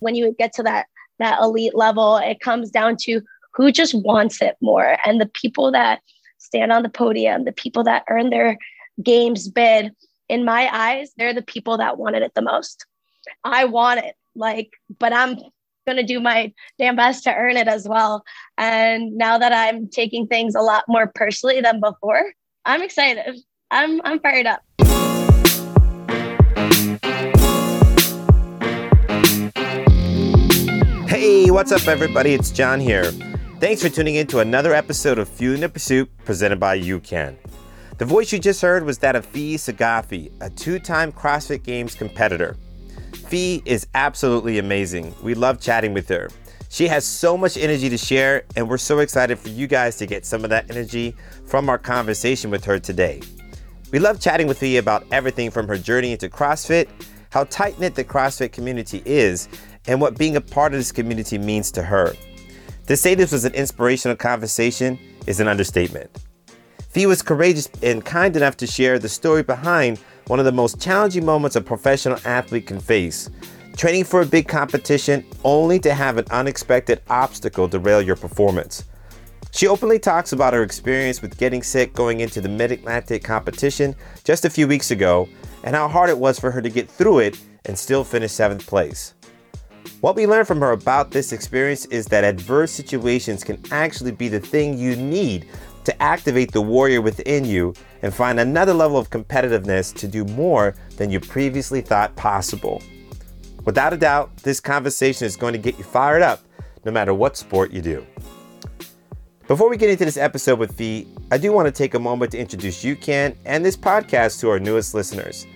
when you get to that that elite level, it comes down to who just wants it more. And the people that stand on the podium, the people that earn their games bid, in my eyes, they're the people that wanted it the most. I want it, like, but I'm to do my damn best to earn it as well. And now that I'm taking things a lot more personally than before, I'm excited. I'm I'm fired up. Hey, what's up, everybody? It's John here. Thanks for tuning in to another episode of Fueling the Pursuit presented by UCAN. The voice you just heard was that of Fee Saghafi, a two time CrossFit Games competitor. Fee is absolutely amazing. We love chatting with her. She has so much energy to share, and we're so excited for you guys to get some of that energy from our conversation with her today. We love chatting with Fee about everything from her journey into CrossFit, how tight knit the CrossFit community is, and what being a part of this community means to her. To say this was an inspirational conversation is an understatement. Fee was courageous and kind enough to share the story behind one of the most challenging moments a professional athlete can face training for a big competition only to have an unexpected obstacle derail your performance. She openly talks about her experience with getting sick going into the Mid Atlantic competition just a few weeks ago and how hard it was for her to get through it and still finish seventh place. What we learned from her about this experience is that adverse situations can actually be the thing you need to activate the warrior within you and find another level of competitiveness to do more than you previously thought possible. Without a doubt, this conversation is going to get you fired up no matter what sport you do. Before we get into this episode with Fee, I do want to take a moment to introduce UCAN and this podcast to our newest listeners.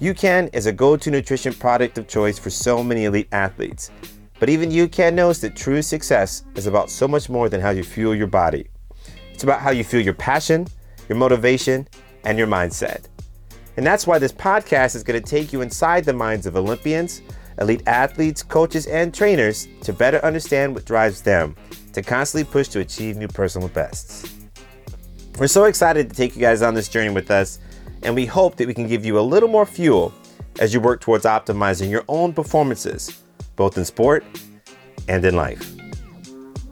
UCAN is a go to nutrition product of choice for so many elite athletes. But even UCAN knows that true success is about so much more than how you fuel your body. It's about how you feel your passion, your motivation, and your mindset. And that's why this podcast is going to take you inside the minds of Olympians, elite athletes, coaches, and trainers to better understand what drives them to constantly push to achieve new personal bests. We're so excited to take you guys on this journey with us and we hope that we can give you a little more fuel as you work towards optimizing your own performances, both in sport and in life.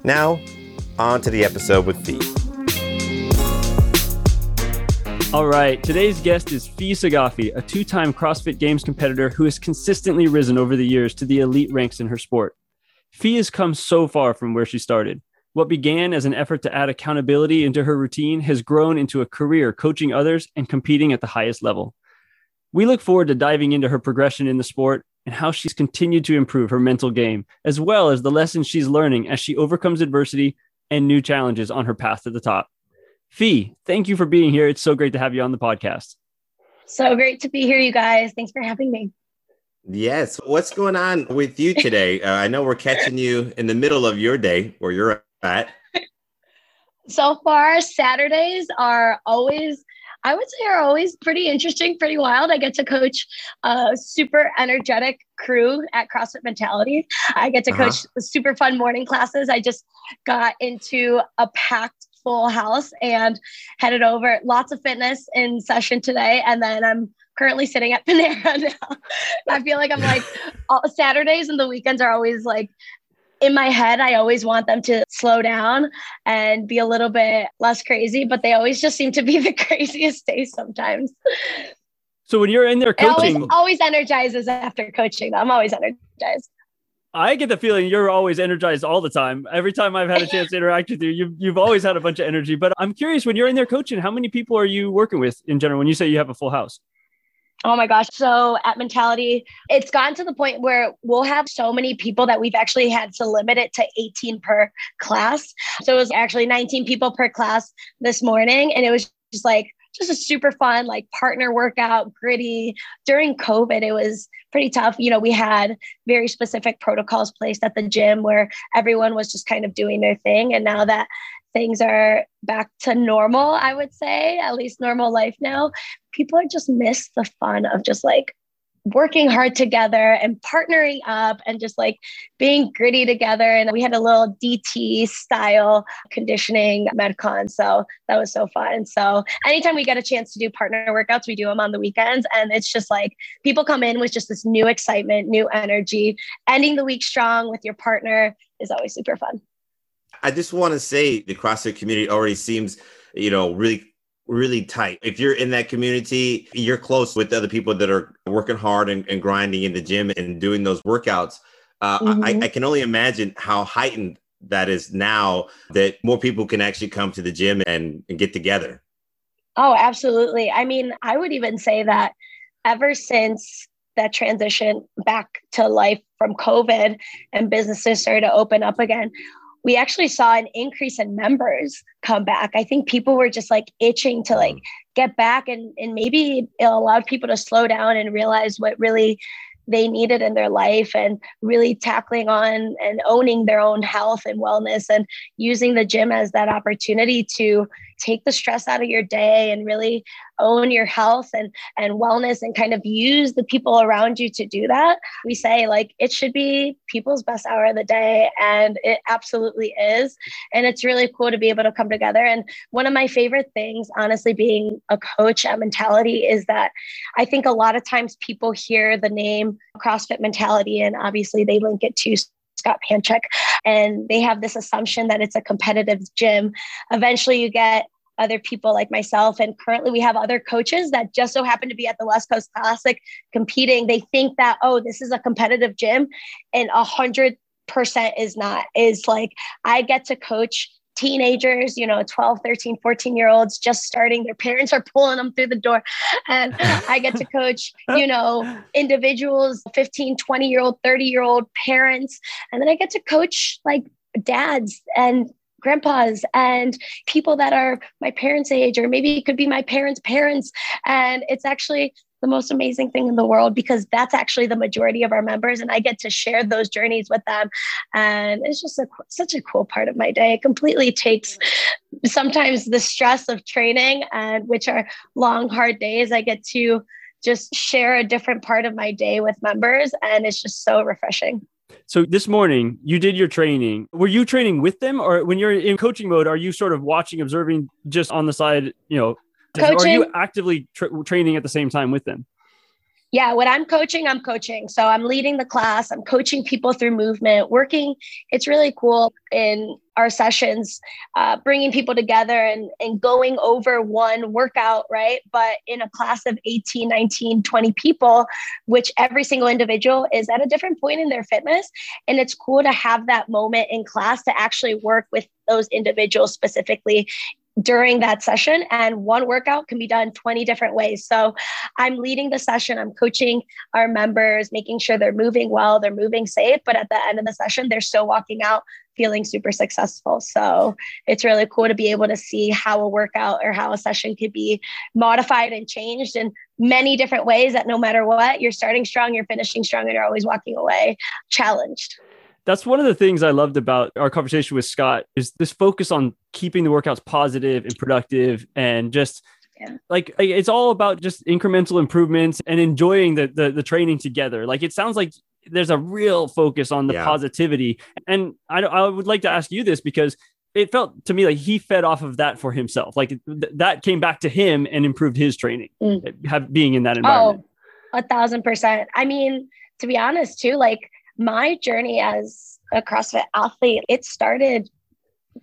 Now, on to the episode with Fee. All right, today's guest is Fee Saghafi, a two time CrossFit Games competitor who has consistently risen over the years to the elite ranks in her sport. Fee has come so far from where she started. What began as an effort to add accountability into her routine has grown into a career coaching others and competing at the highest level. We look forward to diving into her progression in the sport and how she's continued to improve her mental game, as well as the lessons she's learning as she overcomes adversity and new challenges on her path to the top. Fee, thank you for being here. It's so great to have you on the podcast. So great to be here, you guys. Thanks for having me. Yes. What's going on with you today? Uh, I know we're catching you in the middle of your day where you're at? So far, Saturdays are always, I would say, are always pretty interesting, pretty wild. I get to coach a super energetic crew at CrossFit Mentality. I get to uh-huh. coach super fun morning classes. I just got into a packed full house and headed over lots of fitness in session today. And then I'm currently sitting at Panera now. I feel like I'm like all, Saturdays and the weekends are always like in my head, I always want them to slow down and be a little bit less crazy, but they always just seem to be the craziest days sometimes. So when you're in there coaching, always, always energizes after coaching. I'm always energized. I get the feeling you're always energized all the time. Every time I've had a chance to interact with you, you've, you've always had a bunch of energy. But I'm curious, when you're in there coaching, how many people are you working with in general when you say you have a full house? Oh my gosh. So at Mentality, it's gotten to the point where we'll have so many people that we've actually had to limit it to 18 per class. So it was actually 19 people per class this morning. And it was just like, just a super fun, like partner workout, gritty. During COVID, it was pretty tough. You know, we had very specific protocols placed at the gym where everyone was just kind of doing their thing. And now that things are back to normal, I would say, at least normal life now, people are just miss the fun of just like working hard together and partnering up and just like being gritty together. And we had a little DT style conditioning Metcon. So that was so fun. So anytime we get a chance to do partner workouts, we do them on the weekends. And it's just like people come in with just this new excitement, new energy. Ending the week strong with your partner is always super fun. I just want to say the CrossFit community already seems, you know, really really tight. If you're in that community, you're close with other people that are working hard and, and grinding in the gym and doing those workouts. Uh, mm-hmm. I, I, can only imagine how heightened that is now that more people can actually come to the gym and, and get together. Oh, absolutely. I mean, I would even say that ever since that transition back to life from COVID and businesses started to open up again, we actually saw an increase in members come back. I think people were just like itching to like mm. get back and and maybe it allowed people to slow down and realize what really they needed in their life and really tackling on and owning their own health and wellness and using the gym as that opportunity to take the stress out of your day and really own your health and and wellness and kind of use the people around you to do that. We say like it should be people's best hour of the day and it absolutely is. And it's really cool to be able to come together. And one of my favorite things honestly being a coach at mentality is that i think a lot of times people hear the name crossfit mentality and obviously they link it to Scott Panchik, and they have this assumption that it's a competitive gym. Eventually, you get other people like myself. And currently, we have other coaches that just so happen to be at the West Coast Classic competing. They think that, oh, this is a competitive gym, and a hundred percent is not. Is like I get to coach teenagers, you know, 12, 13, 14 year olds just starting. Their parents are pulling them through the door. And I get to coach, you know, individuals, 15, 20 year old, 30 year old parents. And then I get to coach like dads and grandpas and people that are my parents' age, or maybe it could be my parents' parents. And it's actually the most amazing thing in the world because that's actually the majority of our members and i get to share those journeys with them. And it's just a, such a cool part of my day. It completely takes sometimes the stress of training and which are long hard days. I get to just share a different part of my day with members and it's just so refreshing. So this morning you did your training. Were you training with them or when you're in coaching mode, are you sort of watching, observing just on the side, you know, coaching, are you actively tra- training at the same time with them? yeah, when I'm coaching, I'm coaching. So I'm leading the class, I'm coaching people through movement, working. It's really cool in our sessions, uh, bringing people together and, and going over one workout, right? But in a class of 18, 19, 20 people, which every single individual is at a different point in their fitness. And it's cool to have that moment in class to actually work with those individuals specifically during that session and one workout can be done 20 different ways. So i'm leading the session i'm coaching our members making sure they're moving well they're moving safe but at the end of the session they're still walking out feeling super successful. So it's really cool to be able to see how a workout or how a session could be modified and changed in many different ways that no matter what you're starting strong you're finishing strong and you're always walking away challenged that's one of the things I loved about our conversation with Scott is this focus on keeping the workouts positive and productive and just yeah. like it's all about just incremental improvements and enjoying the, the, the training together. Like it sounds like there's a real focus on the yeah. positivity. And I, I would like to ask you this because it felt to me like he fed off of that for himself. Like th- that came back to him and improved his training, mm. have, being in that environment. Oh, a thousand percent. I mean, to be honest, too, like my journey as a CrossFit athlete, it started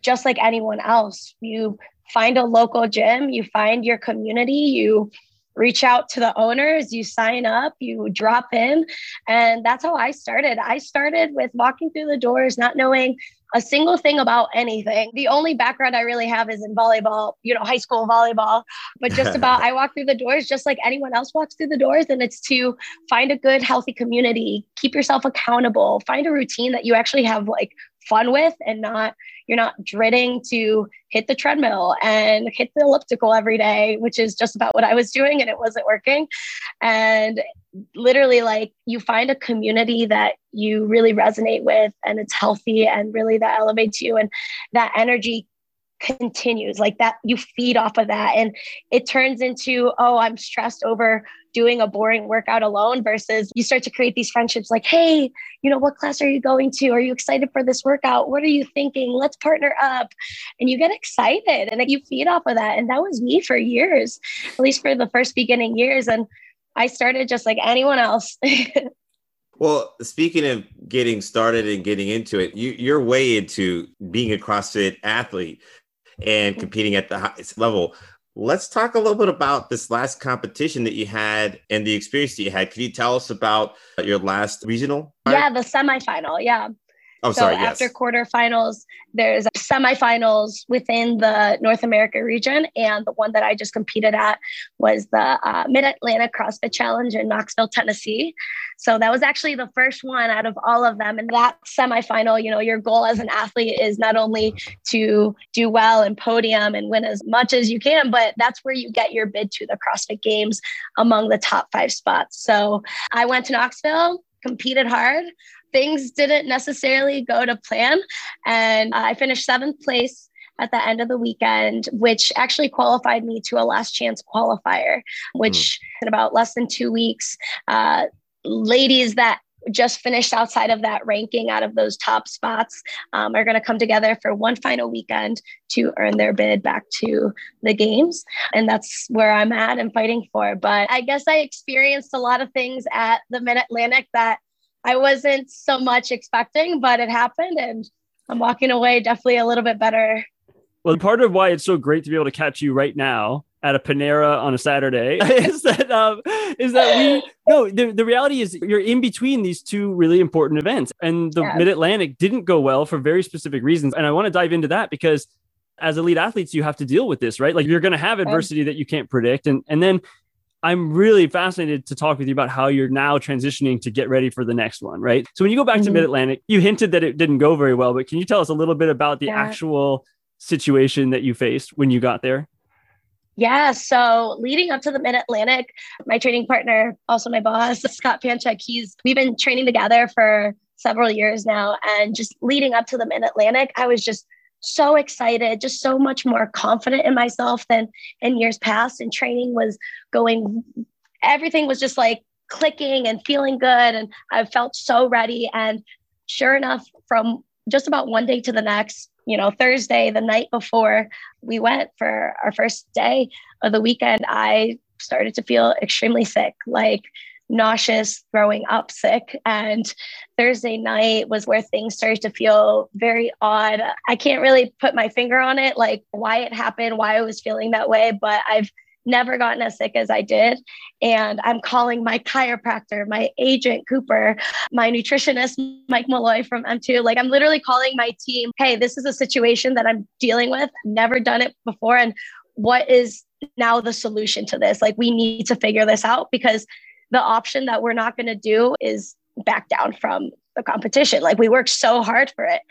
just like anyone else. You find a local gym, you find your community, you reach out to the owners, you sign up, you drop in. And that's how I started. I started with walking through the doors, not knowing a single thing about anything. The only background I really have is in volleyball, you know, high school volleyball, but just about I walk through the doors just like anyone else walks through the doors. And it's to find a good, healthy community, keep yourself accountable, find a routine that you actually have like fun with and not you're not dreading to hit the treadmill and hit the elliptical every day which is just about what i was doing and it wasn't working and literally like you find a community that you really resonate with and it's healthy and really that elevates you and that energy continues like that you feed off of that. And it turns into oh i'm stressed over doing a boring workout alone versus you start to create these friendships like hey you know what class are you going to? Are you excited for this workout? What are you thinking? Let's partner up. And you get excited and you feed off of that. And that was me for years at least for the first beginning years. And i started just like anyone else Well, speaking of getting started and getting into it, you, you're way into being a CrossFit athlete and mm-hmm. competing at the highest level. Let's talk a little bit about this last competition that you had and the experience that you had. Can you tell us about your last regional? Yeah, the semifinal. Yeah. Oh, so sorry. After yes. quarterfinals, there's semifinals within the North America region, and the one that I just competed at was the uh, Mid Atlantic CrossFit Challenge in Knoxville, Tennessee. So that was actually the first one out of all of them. And that semifinal, you know, your goal as an athlete is not only to do well and podium and win as much as you can, but that's where you get your bid to the CrossFit Games among the top five spots. So I went to Knoxville, competed hard things didn't necessarily go to plan. And I finished seventh place at the end of the weekend, which actually qualified me to a last chance qualifier, which mm. in about less than two weeks, uh, ladies that just finished outside of that ranking out of those top spots um, are going to come together for one final weekend to earn their bid back to the games and that's where i'm at and fighting for but i guess i experienced a lot of things at the mid atlantic that I wasn't so much expecting, but it happened and I'm walking away definitely a little bit better. Well, part of why it's so great to be able to catch you right now at a Panera on a Saturday is that um, is that we no the, the reality is you're in between these two really important events and the yeah. Mid Atlantic didn't go well for very specific reasons and I want to dive into that because as elite athletes you have to deal with this right like you're going to have adversity that you can't predict and and then I'm really fascinated to talk with you about how you're now transitioning to get ready for the next one, right? So when you go back mm-hmm. to Mid Atlantic, you hinted that it didn't go very well, but can you tell us a little bit about the yeah. actual situation that you faced when you got there? Yeah. So leading up to the Mid Atlantic, my training partner, also my boss, Scott Panchik, he's we've been training together for several years now. And just leading up to the Mid Atlantic, I was just so excited, just so much more confident in myself than in years past. And training was going, everything was just like clicking and feeling good. And I felt so ready. And sure enough, from just about one day to the next, you know, Thursday, the night before we went for our first day of the weekend, I started to feel extremely sick. Like, nauseous, throwing up sick. And Thursday night was where things started to feel very odd. I can't really put my finger on it, like why it happened, why I was feeling that way, but I've never gotten as sick as I did. And I'm calling my chiropractor, my agent, Cooper, my nutritionist, Mike Molloy from M2. Like, I'm literally calling my team, hey, this is a situation that I'm dealing with. Never done it before. And what is now the solution to this? Like, we need to figure this out because the option that we're not going to do is back down from the competition. Like we worked so hard for it.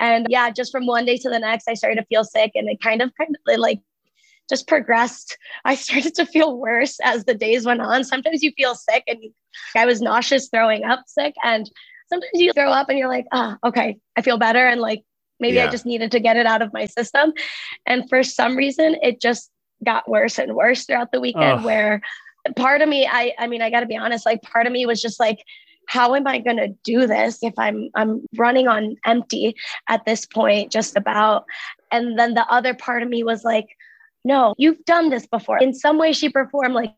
And yeah, just from one day to the next, I started to feel sick and it kind of kind of like just progressed. I started to feel worse as the days went on. Sometimes you feel sick and I was nauseous, throwing up sick. And sometimes you throw up and you're like, ah, oh, okay, I feel better. And like maybe yeah. I just needed to get it out of my system. And for some reason, it just got worse and worse throughout the weekend where part of me, I I mean, I gotta be honest, like part of me was just like, how am I gonna do this if I'm I'm running on empty at this point, just about. And then the other part of me was like, no, you've done this before. In some way, she performed like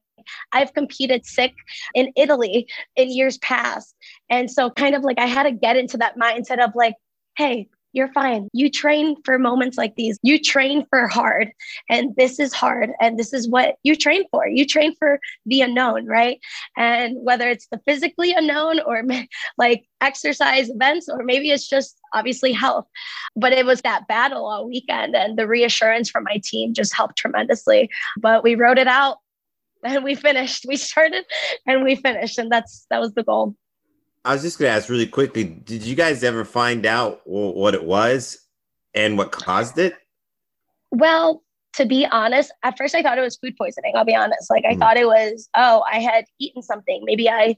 I've competed sick in Italy in years past. And so kind of like I had to get into that mindset of like, hey, you're fine. You train for moments like these. You train for hard, and this is hard, and this is what you train for. You train for the unknown, right? And whether it's the physically unknown or like exercise events, or maybe it's just obviously health. But it was that battle all weekend, and the reassurance from my team just helped tremendously. But we wrote it out and we finished. We started and we finished, and that's that was the goal. I was just going to ask really quickly did you guys ever find out what it was and what caused it? Well, to be honest, at first I thought it was food poisoning. I'll be honest. Like I mm. thought it was, oh, I had eaten something. Maybe I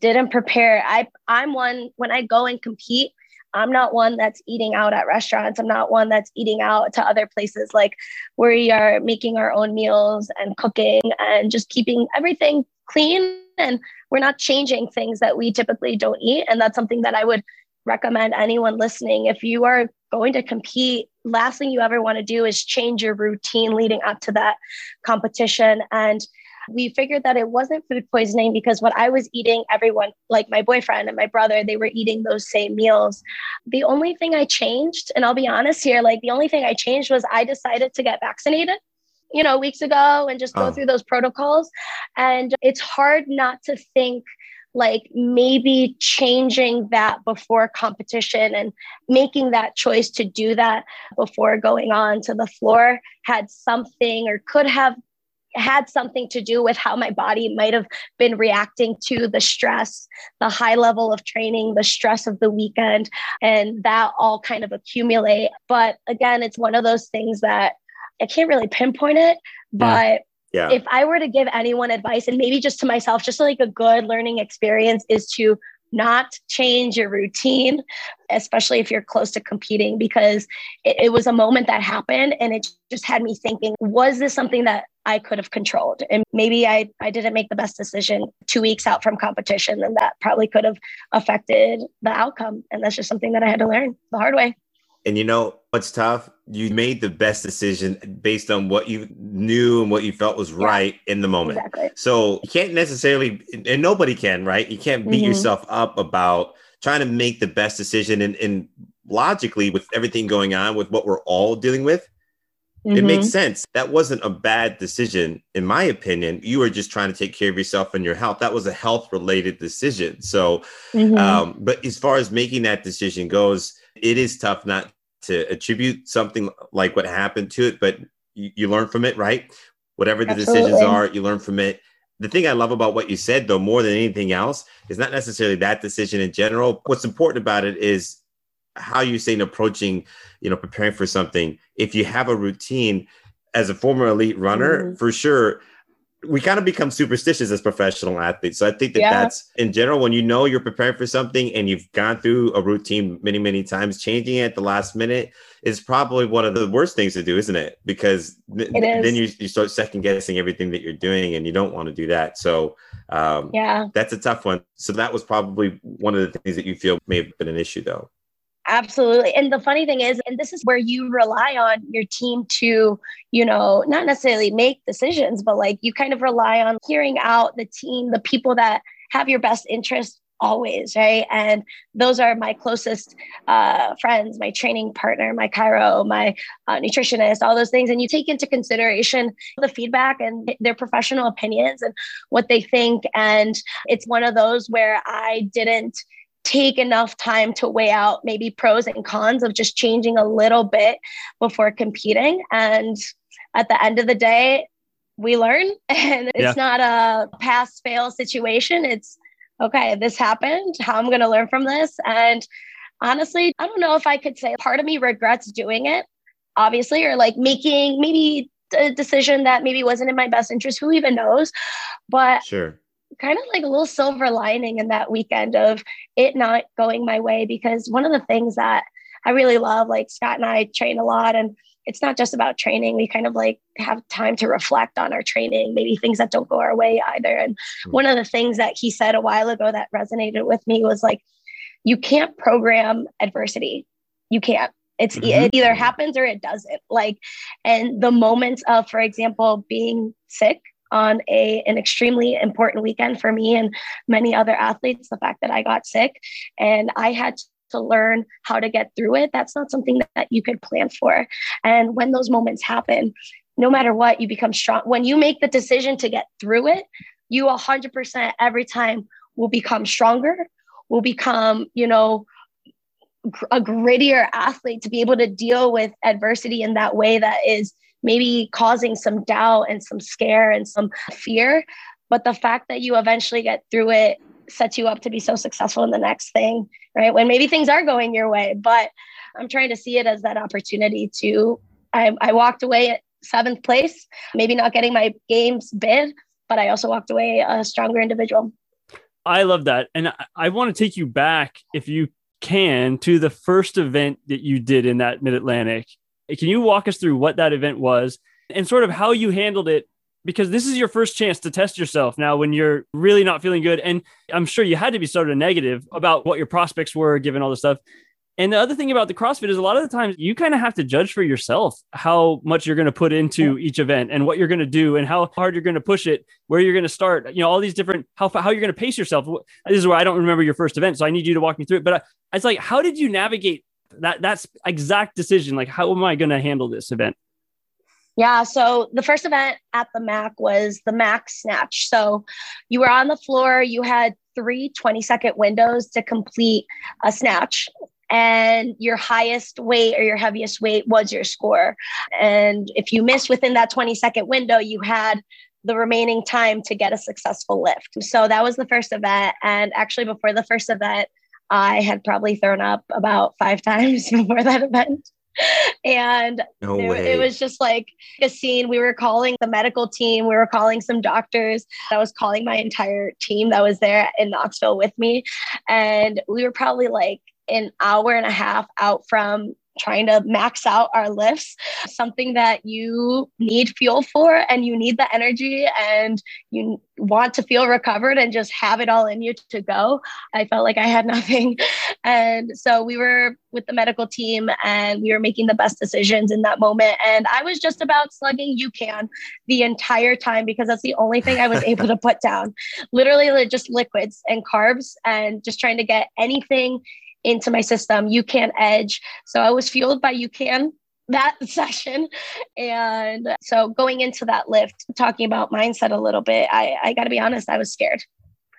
didn't prepare. I I'm one when I go and compete, I'm not one that's eating out at restaurants. I'm not one that's eating out to other places. Like where we are making our own meals and cooking and just keeping everything clean. And we're not changing things that we typically don't eat. And that's something that I would recommend anyone listening. If you are going to compete, last thing you ever want to do is change your routine leading up to that competition. And we figured that it wasn't food poisoning because what I was eating, everyone, like my boyfriend and my brother, they were eating those same meals. The only thing I changed, and I'll be honest here, like the only thing I changed was I decided to get vaccinated you know weeks ago and just go oh. through those protocols and it's hard not to think like maybe changing that before competition and making that choice to do that before going on to the floor had something or could have had something to do with how my body might have been reacting to the stress, the high level of training, the stress of the weekend, and that all kind of accumulate. But again, it's one of those things that I can't really pinpoint it, but yeah. if I were to give anyone advice, and maybe just to myself, just like a good learning experience, is to not change your routine, especially if you're close to competing, because it, it, was a moment that happened and it just had me thinking, was this something that I could have controlled? And maybe I, I didn't make the best decision two weeks out from competition, and that probably could have affected the outcome. And that's just something that I had to learn the hard way. And you know what's tough? You made the best decision based on what you knew and what you felt was yeah, right in the moment. Exactly. So you can't necessarily, and nobody can, right? You can't beat mm-hmm. yourself up about trying to make the best decision. And, and logically, with everything going on, with what we're all dealing with, Mm-hmm. It makes sense. That wasn't a bad decision, in my opinion. You were just trying to take care of yourself and your health. That was a health related decision. So, mm-hmm. um, but as far as making that decision goes, it is tough not to attribute something like what happened to it, but you, you learn from it, right? Whatever the Absolutely. decisions are, you learn from it. The thing I love about what you said, though, more than anything else, is not necessarily that decision in general. What's important about it is how you say in approaching, you know, preparing for something. If you have a routine as a former elite runner, mm-hmm. for sure, we kind of become superstitious as professional athletes. So I think that yeah. that's in general when you know you're preparing for something and you've gone through a routine many many times, changing it at the last minute is probably one of the worst things to do, isn't it? Because th- then you you start second guessing everything that you're doing, and you don't want to do that. So um, yeah, that's a tough one. So that was probably one of the things that you feel may have been an issue, though. Absolutely. And the funny thing is, and this is where you rely on your team to, you know, not necessarily make decisions, but like you kind of rely on hearing out the team, the people that have your best interest always, right? And those are my closest uh, friends, my training partner, my chiro, my uh, nutritionist, all those things. And you take into consideration the feedback and their professional opinions and what they think. And it's one of those where I didn't take enough time to weigh out maybe pros and cons of just changing a little bit before competing. And at the end of the day, we learn and it's yeah. not a pass fail situation. It's okay, this happened. How I'm going to learn from this. And honestly, I don't know if I could say part of me regrets doing it, obviously, or like making maybe a decision that maybe wasn't in my best interest. Who even knows? But sure kind of like a little silver lining in that weekend of it not going my way because one of the things that I really love, like Scott and I train a lot and it's not just about training. We kind of like have time to reflect on our training, maybe things that don't go our way either. And mm-hmm. one of the things that he said a while ago that resonated with me was like, you can't program adversity. You can't. It's mm-hmm. it either happens or it doesn't. Like, and the moments of, for example, being sick on a an extremely important weekend for me and many other athletes the fact that i got sick and i had to learn how to get through it. That's not something that you could plan for. And when those moments happen no matter what you become strong. When you make the decision to get through it you 100% every time will become stronger will become you know a grittier athlete to be able to deal with adversity in that way that is maybe causing some doubt and some scare and some fear. But the fact that you eventually get through it sets you up to be so successful in the next thing, right? When maybe things are going your way. But I'm trying to see it as that opportunity to, I, I walked away at seventh place, maybe not getting my games bid, but I also walked away a stronger individual. I love that. And I, I want to take you back if you can to the first event that you did in that Mid Atlantic. Can you walk us through what that event was and sort of how you handled it? Because this is your first chance to test yourself now when you're really not feeling good. And I'm sure you had to be sort of negative about what your prospects were given all the stuff. And the other thing about the CrossFit is a lot of the times you kind of have to judge for yourself how much you're going to put into each event and what you're going to do and how hard you're going to push it, where you're going to start, you know, all these different, how, how you're going to pace yourself. This is where I don't remember your first event. So I need you to walk me through it. But I, it's like, how did you navigate that, that's exact decision? Like, how am I going to handle this event? Yeah. So the first event at the MAC was the MAC Snatch. So you were on the floor, you had three 20 second windows to complete a snatch and your highest weight or your heaviest weight was your score. And if you missed within that 20 second window, you had the remaining time to get a successful lift. So that was the first event. And actually, before the first event, I had probably thrown up about five times before that event. and no it, it, was just like a scene. We were calling the medical team, we were calling some doctors. I was calling my entire team that was there in Knoxville with me. And we were probably like an hour and a half out from trying to max out our lifts, something that you need fuel for and you need the energy and you want to feel recovered and just have it all in you to go. I felt like I had nothing. And so we were with the medical team and we were making the best decisions in that moment. And I was just about slugging UCAN the entire time because that's the only thing I was able to put down. Literally just liquids and carbs and just trying to get anything into my system, UCAN Edge. So I was fueled by UCAN that session. And so going into that lift, talking about mindset a little bit, I, I got to be honest, I was scared.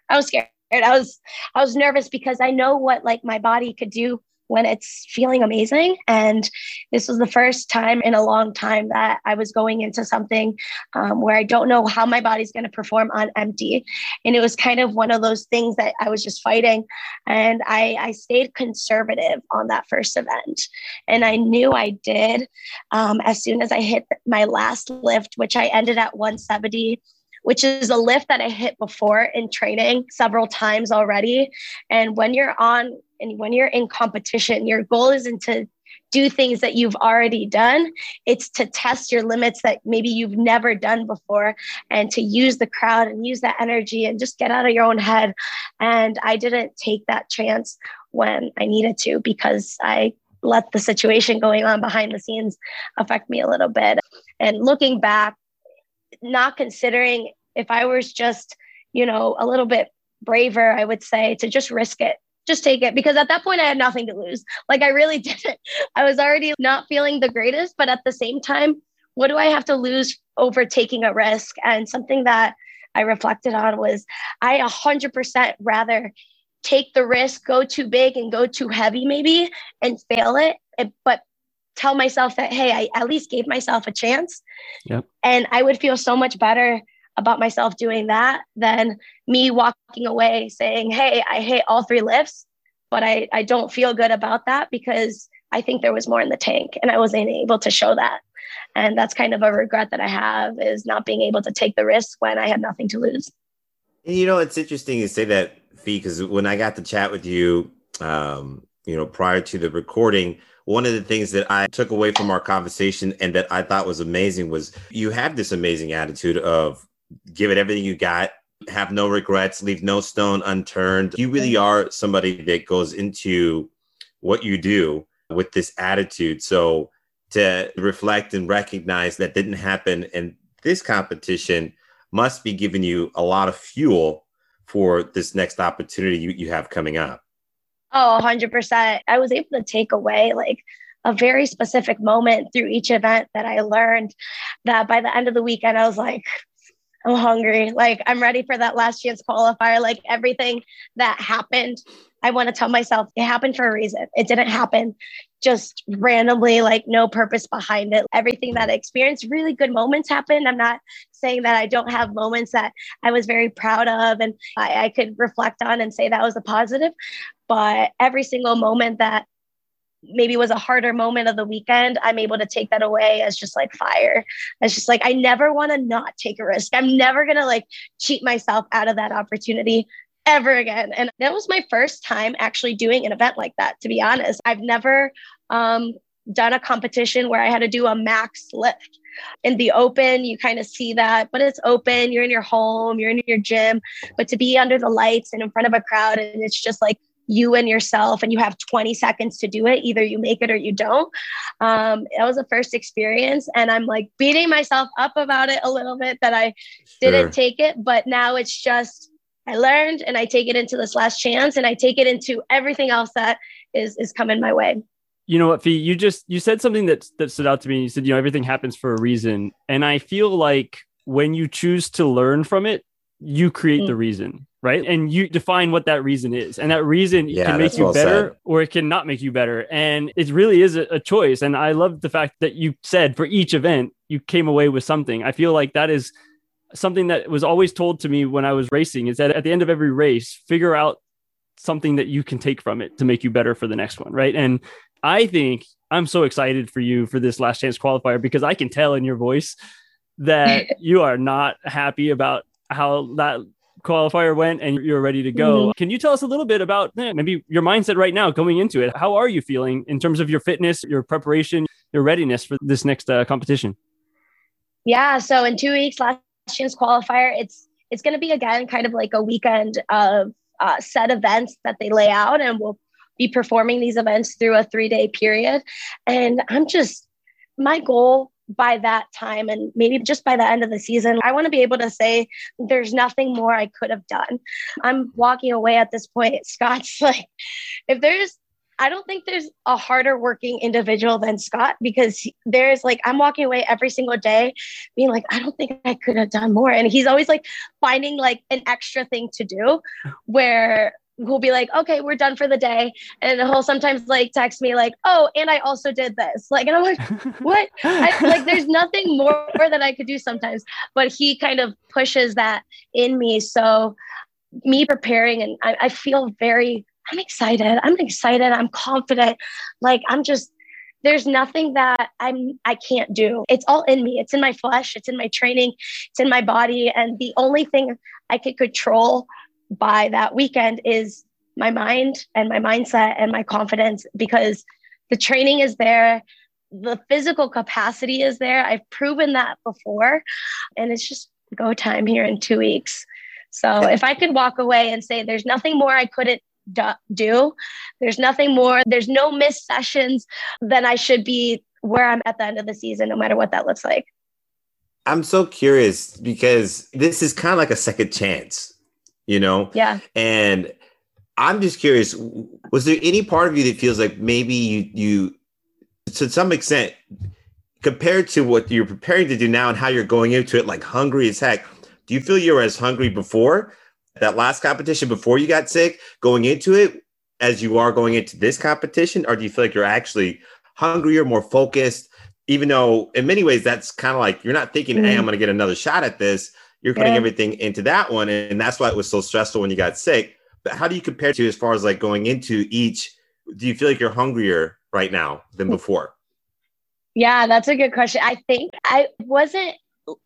I was scared. I was I was nervous because I know what like my body could do when it's feeling amazing. And this was the first time in a long time that I was going into something um, where I don't know how my body's going to perform on empty. And it was kind of one of those things that I was just fighting. And I, I stayed conservative on that first event. And I knew I did um, as soon as I hit my last lift, which I ended at 170 which is a lift that I hit before in training several times already. And when you're on and when you're in competition, your goal isn't to do things that you've already done. It's to test your limits that maybe you've never done before and to use the crowd and use that energy and just get out of your own head. And I didn't take that chance when I needed to because I let the situation going on behind the scenes affect me a little bit. And looking back, not considering if I was just, you know, a little bit braver, I would say to just risk it just take it because at that point I had nothing to lose. Like I really didn't. I was already not feeling the greatest, but at the same time, what do I have to lose over taking a risk? And something that I reflected on was I 100% rather take the risk, go too big and go too heavy, maybe, and fail it, but tell myself that, hey, I at least gave myself a chance. Yep. And I would feel so much better about myself doing that than me walking away saying, Hey, I hate all three lifts, but I, I don't feel good about that because I think there was more in the tank and I wasn't able to show that. And that's kind of a regret that I have is not being able to take the risk when I had nothing to lose. And you know, it's interesting you say that, Fee, because when I got to chat with you, um, you know, prior to the recording, one of the things that I took away from our conversation and that I thought was amazing was you have this amazing attitude of give it everything you got, have no regrets, leave no stone unturned. You really are somebody that goes into what you do with this attitude. So to reflect and recognize that didn't happen and this competition must be giving you a lot of fuel for this next opportunity you, you have coming up. Oh, 100%. I was able to take away like a very specific moment through each event that I learned that by the end of the weekend, I was like, I'm hungry. Like I'm ready for that last chance qualifier. Like everything that happened, I want to tell myself it happened for a reason. It didn't happen just randomly, like no purpose behind it. Everything that I experienced, really good moments happened. I'm not saying that I don't have moments that I was very proud of and I, I could reflect on and say that was a positive. But every single moment that maybe was a harder moment of the weekend, I'm able to take that away as just like fire. It's just like, I never want to not take a risk. I'm never going to like cheat myself out of that opportunity ever again. And that was my first time actually doing an event like that, to be honest. I've never um, done a competition where I had to do a max lift. In the open, you kind of see that, but it's open. You're in your home, you're in your gym. But to be under the lights and in front of a crowd, and it's just like you and yourself, and you have 20 seconds to do it. Either you make it or you don't. Um, that was the first experience. And I'm like beating myself up about it a little bit that I sure. didn't take it. But now it's just, I learned and I take it into this last chance and I take it into everything else that is is coming my way you know what, Fee, you just you said something that that stood out to me. You said, you know, everything happens for a reason. And I feel like when you choose to learn from it, you create mm. the reason, right? And you define what that reason is. And that reason yeah, can make you well better said. or it can not make you better. And it really is a, a choice. And I love the fact that you said for each event, you came away with something. I feel like that is something that was always told to me when I was racing is that at the end of every race, figure out something that you can take from it to make you better for the next one, right? And I think I'm so excited for you for this last chance qualifier because I can tell in your voice that you are not happy about how that qualifier went and you're ready to go. Mm-hmm. Can you tell us a little bit about eh, maybe your mindset right now going into it? How are you feeling in terms of your fitness, your preparation, your readiness for this next uh, competition? Yeah, so in 2 weeks last chance qualifier, it's it's going to be again kind of like a weekend of uh, set events that they lay out and we'll be performing these events through a three day period. And I'm just, my goal by that time and maybe just by the end of the season, I want to be able to say there's nothing more I could have done. I'm walking away at this point. Scott's like, if there's I don't think there's a harder working individual than Scott because there's like, I'm walking away every single day being like, I don't think I could have done more. And he's always like finding like an extra thing to do where we'll be like, okay, we're done for the day. And he'll sometimes like text me like, oh, and I also did this. Like, and I'm like, what? I, like, there's nothing more that I could do sometimes, but he kind of pushes that in me. So me preparing and I, I feel very, I'm excited. I'm excited. I'm confident. Like, I'm just, there's nothing that I'm I can't do. It's all in me. It's in my flesh. It's in my training. It's in my body. And the only thing I could control by that weekend is my mind and my mindset and my confidence because the training is there the physical capacity is there. I've proven that before and it's just go time here in two weeks. So if i could walk away and say there's nothing more i couldn't do there's nothing more there's no missed sessions then i should be where i'm at the end of the season no matter what that looks like. I'm so curious because this is kind of like a second chance you know? Yeah. And I'm just curious, was there any part of you that feels like maybe you you to some extent compared to what you're preparing to do now and how you're going into it like hungry as heck, do you feel you were as hungry before that last competition before you got sick going into it as you are going into this competition or do you feel like you're actually hungrier, more focused even though in many ways that's kind of like you're not thinking, mm-hmm. "Hey, I'm going to get another shot at this." You're putting yeah. everything into that one and that's why it was so stressful when you got sick but how do you compare to as far as like going into each do you feel like you're hungrier right now than mm. before yeah that's a good question i think i wasn't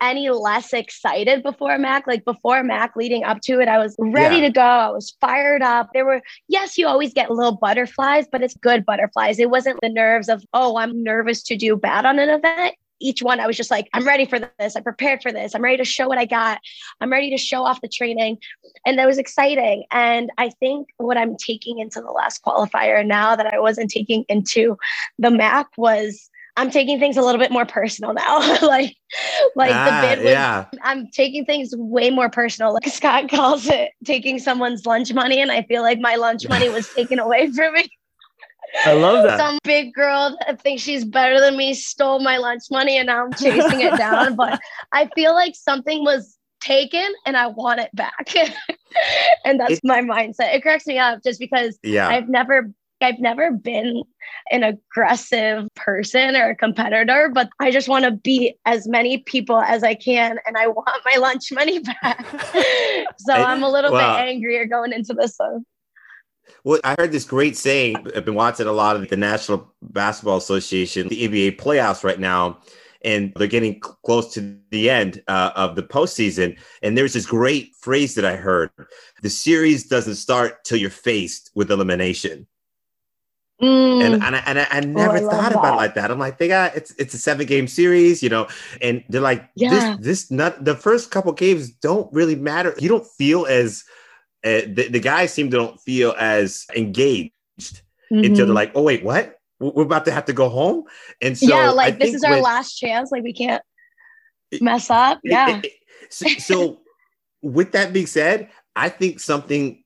any less excited before Mac. Like before Mac, leading up to it, I was ready yeah. to go. I was fired up. There were, yes, you always get little butterflies, but it's good butterflies. It wasn't the nerves of, oh, I'm nervous to do bad on an event each one, I was just like, I'm ready for this. I'm prepared for this. I'm ready to show what I got. I'm ready to show off the training. And that was exciting. And I think what I'm taking into the last qualifier now that I wasn't taking into the MAC was I'm taking things a little bit more personal now. like, like ah, the bid was, yeah. I'm taking things way more personal. Like Scott calls it taking someone's lunch money. And I feel like my lunch money was taken away from me. I love that. Some big girl that thinks she's better than me stole my lunch money and now I'm chasing it down. But I feel like something was taken and I want it back. and that's it, my mindset. It cracks me up just because yeah. I've never I've never been an aggressive person or a competitor, but I just want to beat as many people as I can and I want my lunch money back. so I, am a little well, bit angrier going into this one. Well, I heard this great saying. I've been watching a lot of the National Basketball Association, the NBA playoffs right now. and they're getting close to the end uh, of the postseason. And there's this great phrase that I heard: "The series doesn't start till you're faced with elimination." Mm. And and I, and I, I never oh, I thought about like that. I'm like, they got it's it's a seven game series, you know, and they're like, yeah. this this not the first couple games don't really matter. You don't feel as uh, the, the guys seem to don't feel as engaged mm-hmm. until they're mm-hmm. like, oh wait, what? We're about to have to go home, and so yeah, like this is our when, last chance. Like we can't mess up. Yeah. It, it, so, so with that being said, I think something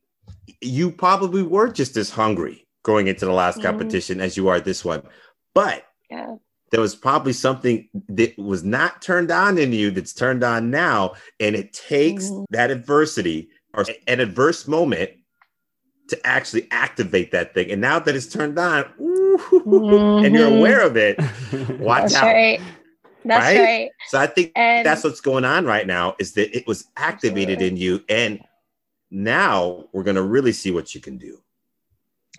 you probably were just as hungry going into the last mm-hmm. competition as you are this one. But yeah. there was probably something that was not turned on in you that's turned on now. And it takes mm-hmm. that adversity or an adverse moment to actually activate that thing. And now that it's turned on, ooh, mm-hmm. and you're mm-hmm. aware of it, watch that's out. Right. That's right? right. So I think and that's what's going on right now is that it was activated absolutely. in you. And now we're going to really see what you can do.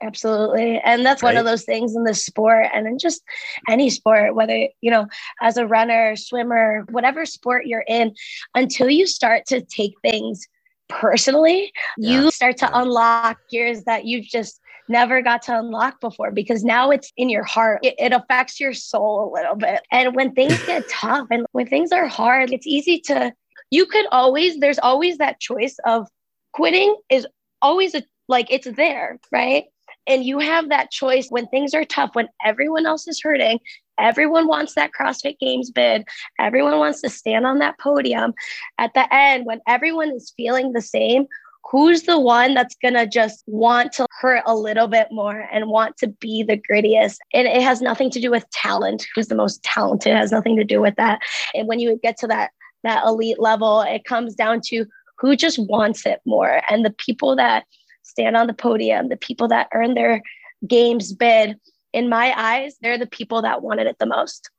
Absolutely. And that's right. one of those things in the sport and in just any sport, whether, you know, as a runner, swimmer, whatever sport you're in, until you start to take things personally, yeah. you start to unlock gears that you've just never got to unlock before because now it's in your heart. It, it affects your soul a little bit. And when things get tough and when things are hard, it's easy to, you could always, there's always that choice of quitting is always a, like it's there, right? And you have that choice when things are tough, when everyone else is hurting, everyone wants that CrossFit Games bid, everyone wants to stand on that podium. At the end, when everyone is feeling the same, who's the one that's going to just want to hurt a little bit more and want to be the grittiest? And it has nothing to do with talent. Who's the most talented? It has nothing to do with that. And when you get to that that elite level it comes down to who just wants it more. And the people that stand on the podium, the people that earn their games bid, in my eyes, they're the people that wanted it the most.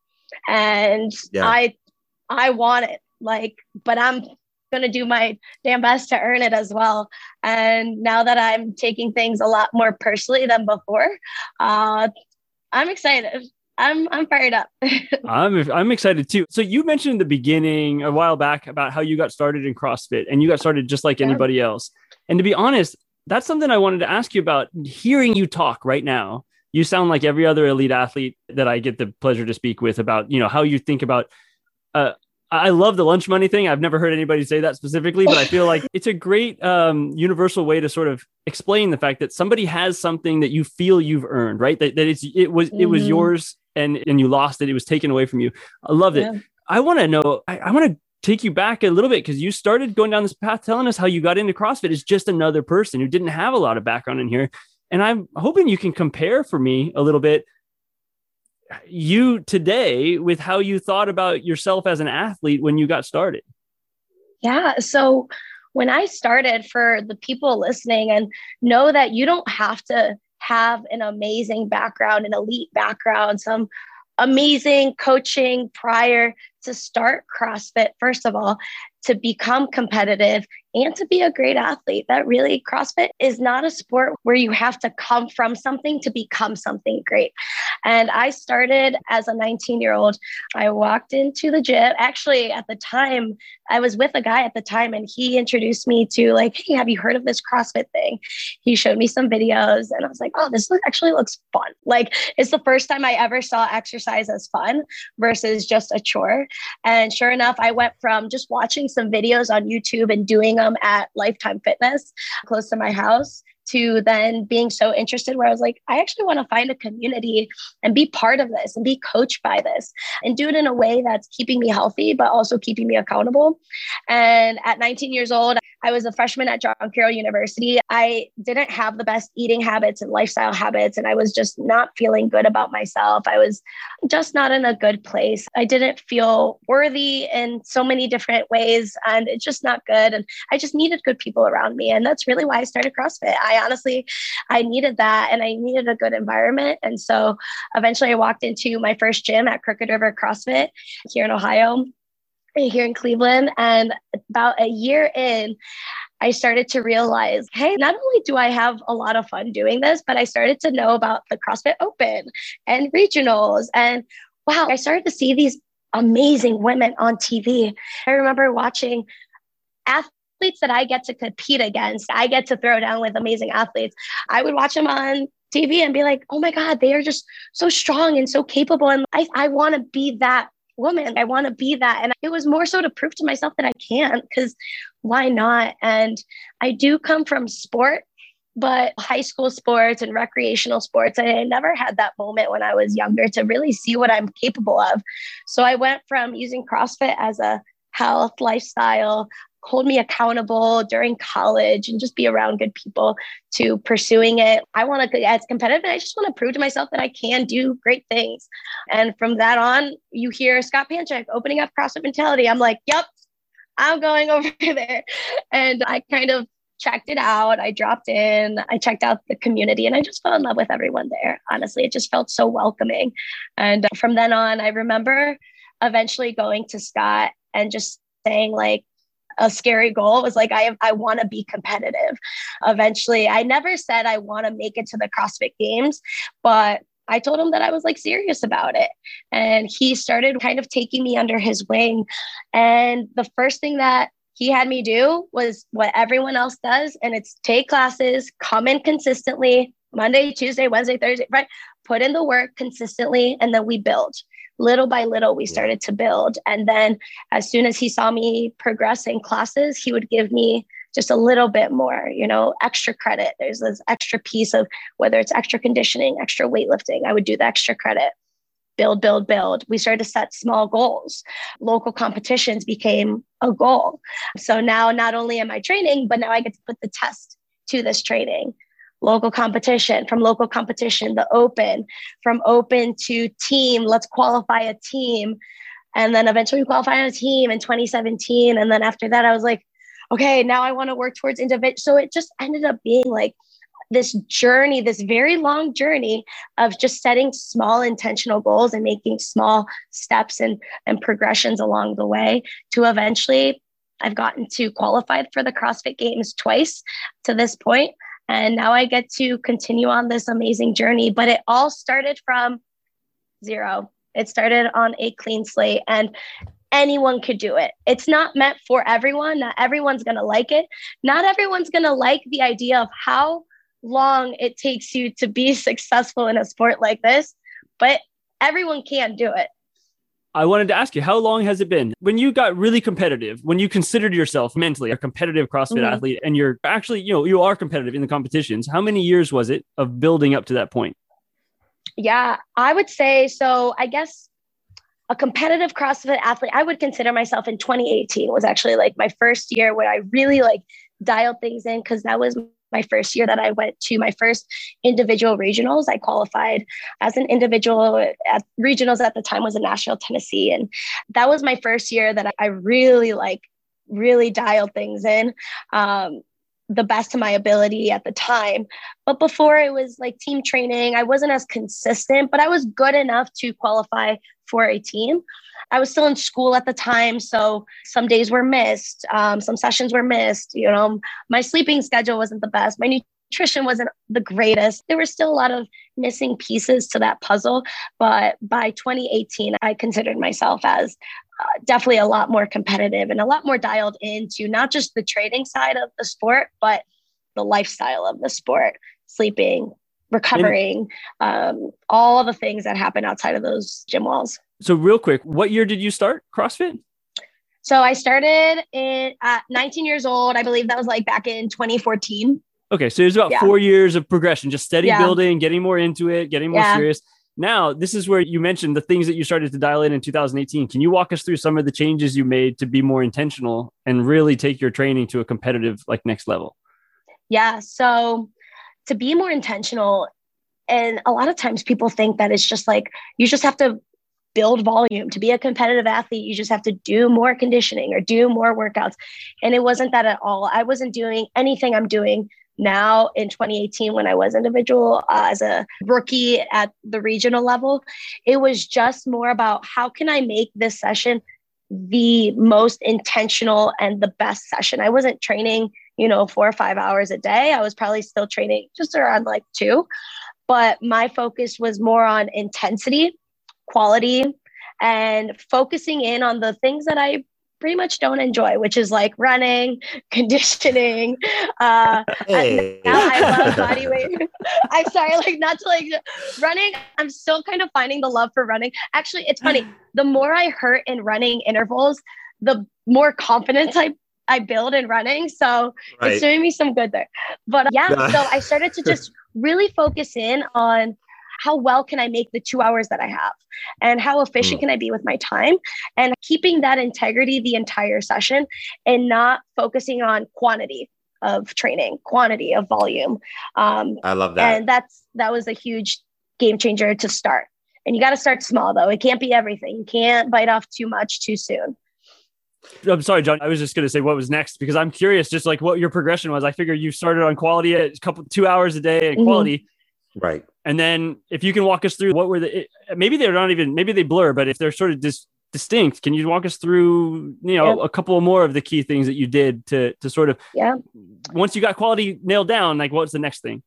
And yeah. I I want it. Like, but I'm gonna do my damn best to earn it as well. And now that I'm taking things a lot more personally than before, uh, I'm excited. I'm I'm fired up. I'm I'm excited too. So you mentioned in the beginning a while back about how you got started in CrossFit and you got started just like anybody else. And to be honest, that's something I wanted to ask you about. Hearing you talk right now, you sound like every other elite athlete that I get the pleasure to speak with about, you know, how you think about. Uh, I love the lunch money thing. I've never heard anybody say that specifically, but I feel like it's a great um, universal way to sort of explain the fact that somebody has something that you feel you've earned, right? That, that it's it was mm-hmm. it was mm-hmm. yours and and you lost it. It was taken away from you. I loved yeah. it. I want to know. I, I want to take you back a little bit because you started going down this path telling us how you got into CrossFit as just another person who didn't have a lot of background in here. And I'm hoping you can compare for me a little bit you today with how you thought about yourself as an athlete when you got started. Yeah. So when I started, for the people listening, and know that you don't have to have an amazing background, an elite background, some amazing coaching prior to start CrossFit, first of all, to become competitive and to be a great athlete. That really, CrossFit is not a sport where you have to come from something to become something great. And I started as a 19 year old. I walked into the gym. Actually, at the time, I was with a guy at the time and he introduced me to, like, hey, have you heard of this CrossFit thing? He showed me some videos and I was like, oh, this actually looks fun. Like, it's the first time I ever saw exercise as fun versus just a chore. And sure enough, I went from just watching some videos on YouTube and doing them at Lifetime Fitness close to my house to then being so interested where I was like, I actually want to find a community and be part of this and be coached by this and do it in a way that's keeping me healthy, but also keeping me accountable. And at 19 years old, I was a freshman at John Carroll University. I didn't have the best eating habits and lifestyle habits, and I was just not feeling good about myself. I was just not in a good place. I didn't feel worthy in so many different ways, and it's just not good. And I just needed good people around me. And that's really why I started CrossFit. I honestly, I needed that and I needed a good environment. And so eventually I walked into my first gym at Crooked River CrossFit here in Ohio eh, here in Cleveland. And about a year in, I started to realize, hey, not only do I have a lot of fun doing this, but I started to know about the CrossFit Open and regionals. And wow, I started to see these amazing women on TV. I remember watching athletes that I get to compete against. I get to throw down with amazing athletes. I would watch them on TV and be like, oh my God, they are just so strong and so capable. And I, I want to be that woman. I want to be that. And it was more so to prove to myself that I can, because why not? And I do come from sport, but high school sports and recreational sports, I never had that moment when I was younger to really see what I'm capable of. So I went from using CrossFit as a health lifestyle hold me accountable during college and just be around good people to pursuing it. I want to as competitive and I just want to prove to myself that I can do great things. And from that on, you hear Scott Panchik opening up CrossFit Mentality. I'm like, yep, I'm going over there. And I kind of checked it out. I dropped in, I checked out the community, and I just fell in love with everyone there. Honestly, it just felt so welcoming. And from then on, I remember eventually going to Scott and just saying, like, a scary goal was like I I want to be competitive. Eventually, I never said I want to make it to the CrossFit Games, but I told him that I was like serious about it. And he started kind of taking me under his wing. And the first thing that he had me do was what everyone else does, and it's take classes, come in consistently Monday, Tuesday, Wednesday, Thursday, right? Put in the work consistently, and then we build little by little we started to build. And then as soon as he saw me progress in classes he would give me just a little bit more you know extra credit. There's this extra piece of whether it's extra conditioning extra weightlifting i would do the extra credit. Build build build. We started to set small goals. Local competitions became a goal. So now not only am i training but now i get to put the test to this training local competition, from local competition, the open, from open to team, let's qualify a team. And then eventually we qualified a team in 2017. And then after that, I was like, okay, now I want to work towards individual. So it just ended up being like this journey, this very long journey of just setting small intentional goals and making small steps and, and progressions along the way to eventually I've gotten to qualify for the CrossFit Games twice to this point. And now I get to continue on this amazing journey. But it all started from zero. It started on a clean slate and anyone could do it. It's not meant for everyone. Not everyone's going to like it. Not everyone's going to like the idea of how long it takes you to be successful in a sport like this, but everyone can do it. I wanted to ask you, how long has it been when you got really competitive, when you considered yourself mentally a competitive CrossFit mm-hmm. athlete and you're actually, you know, you are competitive in the competitions? How many years was it of building up to that point? Yeah, I would say so. I guess a competitive CrossFit athlete, I would consider myself in 2018 was actually like my first year where I really like dialed things in because that was my first year that I went to my first individual regionals. I qualified as an individual at regionals at the time was in Nashville, Tennessee. And that was my first year that I really like really dialed things in. Um, the best of my ability at the time. But before it was like team training, I wasn't as consistent, but I was good enough to qualify for a team. I was still in school at the time, so some days were missed, um, some sessions were missed. You know, my sleeping schedule wasn't the best. My nutrition wasn't the greatest. There were still a lot of missing pieces to that puzzle. But by 2018, I considered myself as uh, definitely a lot more competitive and a lot more dialed into not just the trading side of the sport, but the lifestyle of the sport, sleeping, recovering, um, all of the things that happen outside of those gym walls. So, real quick, what year did you start CrossFit? So, I started in at 19 years old. I believe that was like back in 2014. Okay, so there's about yeah. four years of progression, just steady yeah. building, getting more into it, getting more yeah. serious. Now, this is where you mentioned the things that you started to dial in in 2018. Can you walk us through some of the changes you made to be more intentional and really take your training to a competitive, like next level? Yeah. So, to be more intentional, and a lot of times people think that it's just like you just have to build volume. To be a competitive athlete, you just have to do more conditioning or do more workouts. And it wasn't that at all. I wasn't doing anything I'm doing now in 2018 when I was individual uh, as a rookie at the regional level. It was just more about how can I make this session the most intentional and the best session. I wasn't training, you know, four or five hours a day. I was probably still training just around like two, but my focus was more on intensity quality and focusing in on the things that I pretty much don't enjoy, which is like running, conditioning. Uh, hey. now I love body weight. I'm sorry, like not to like running. I'm still kind of finding the love for running. Actually, it's funny. The more I hurt in running intervals, the more confidence I I build in running. So right. it's doing me some good there. But yeah, so I started to just really focus in on how well can I make the two hours that I have? And how efficient mm. can I be with my time? And keeping that integrity the entire session and not focusing on quantity of training, quantity of volume. Um, I love that. And that's that was a huge game changer to start. And you got to start small though. It can't be everything. You can't bite off too much too soon. I'm sorry, John. I was just going to say what was next because I'm curious, just like what your progression was. I figure you started on quality at a couple two hours a day and mm-hmm. quality, right? And then if you can walk us through what were the maybe they're not even maybe they blur, but if they're sort of dis, distinct, can you walk us through you know yeah. a couple more of the key things that you did to to sort of yeah once you got quality nailed down, like what's the next thing?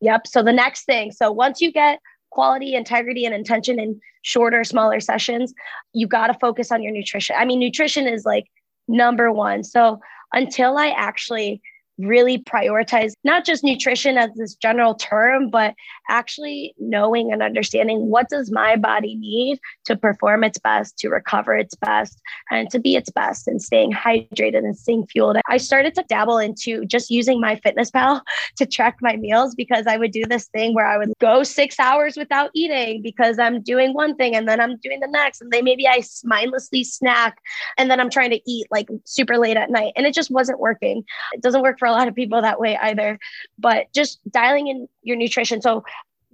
Yep. So the next thing, so once you get quality, integrity, and intention in shorter, smaller sessions, you got to focus on your nutrition. I mean, nutrition is like number one. So until I actually really prioritize not just nutrition as this general term but actually knowing and understanding what does my body need to perform its best to recover its best and to be its best and staying hydrated and staying fueled. I started to dabble into just using MyFitnessPal to track my meals because i would do this thing where i would go six hours without eating because i'm doing one thing and then i'm doing the next and then maybe i mindlessly snack and then i'm trying to eat like super late at night and it just wasn't working. It doesn't work for a lot of people that way either. But just dialing in your nutrition. So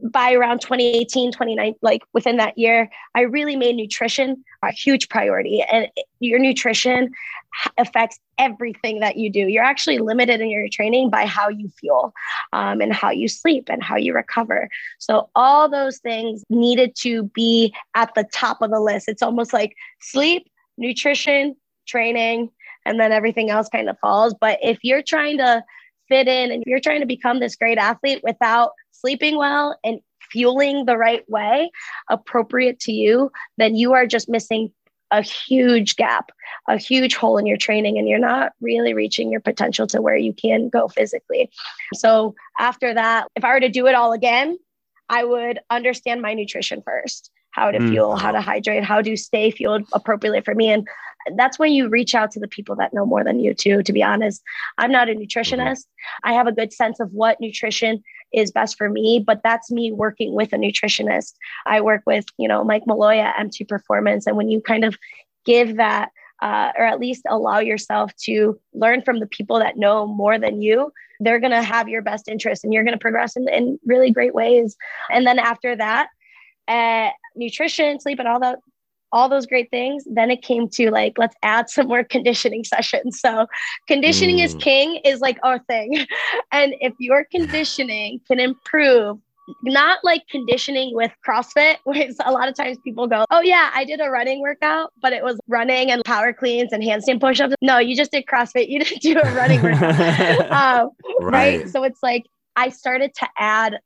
by around 2018 29 like within that year i really made nutrition a huge priority and your nutrition affects everything that you do you're actually limited in your training by how you feel um, and how you sleep and how you recover so all those things needed to be at the top of the list it's almost like sleep nutrition training and then everything else kind of falls. But if you're trying to fit in and you're trying to become this great athlete without sleeping well and fueling the right way, appropriate to you, then you are just missing a huge gap, a huge hole in your training, and you're not really reaching your potential to where you can go physically. So, after that, if I were to do it all again, I would understand my nutrition first how to mm. fuel, how to hydrate, how to stay fueled appropriately for me. And that's when you reach out to the people that know more than you too to be honest. I'm not a nutritionist. I have a good sense of what nutrition is best for me but that's me working with a nutritionist. I work with you know mike Molloy at m2 performance. And when you kind of give that uh, or at least allow yourself to learn from the people that know more than you they're going to have your best interest and you're going to progress in, in really great ways. And then after that uh, nutrition sleep and all that all those great things. Then it came to like, let's add some more conditioning sessions. So, conditioning mm. is king is like our thing. And if your conditioning can improve, not like conditioning with CrossFit, where a lot of times people go, Oh, yeah, I did a running workout, but it was running and power cleans and handstand push ups. No, you just did CrossFit. You didn't do a running workout. um, right. right. So, it's like I started to add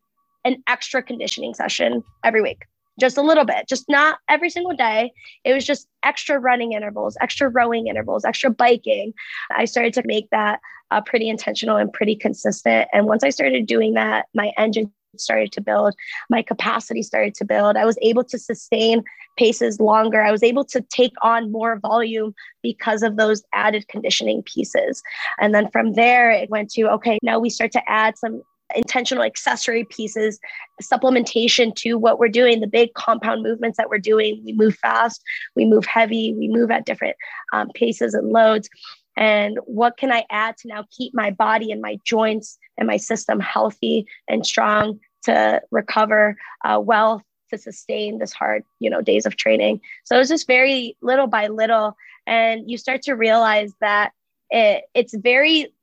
an extra conditioning session every week just a little bit, just not every single day. It was just extra running intervals, extra rowing intervals, extra biking. I started to make that uh, pretty intentional and pretty consistent. And once I started doing that, my engine started to build, my capacity started to build. I was able to sustain paces longer. I was able to take on more volume because of those added conditioning pieces. And then from there, it went to okay, now we start to add some intentional accessory pieces, supplementation to what we're doing, the big compound movements that we're doing. We move fast, we move heavy, we move at different um, paces and loads. And what can I add to now keep my body and my joints and my system healthy and strong to recover uh, well to sustain this hard, you know, days of training. So it was just very little by little, and you start to realize that it, it's very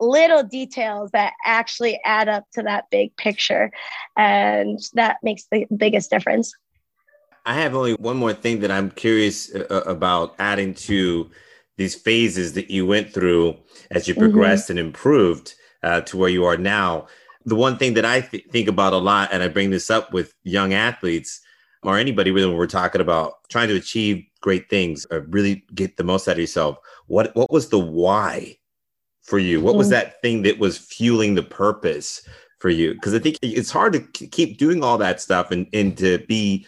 little details that actually add up to that big picture. And that makes the biggest difference. I have only one more thing that I'm curious uh, uh, about adding to these phases that you went through as you mm-hmm. progressed mm-hmm. and improved uh, to where you are now. The one thing that I th- think about a lot, and I bring this up with young athletes, or anybody when we're talking about trying to achieve great things or really get the most out of yourself, what what was the why for you? What was mm. that thing that was fueling the purpose for you? Because I think it's hard to keep doing all that stuff and, and to be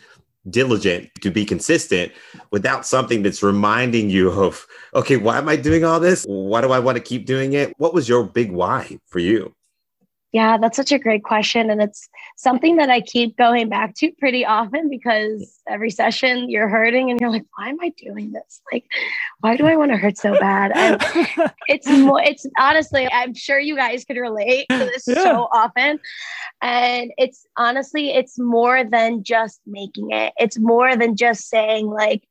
diligent, to be consistent without something that's reminding you of, okay, why am I doing all this? Why do I want to keep doing it? What was your big why for you? Yeah, that's such a great question. And it's something that I keep going back to pretty often because every session you're hurting and you're like, why am I doing this? Like, why do I want to hurt so bad? And it's more, it's honestly, I'm sure you guys could relate to this yeah. so often. And it's honestly, it's more than just making it, it's more than just saying, like,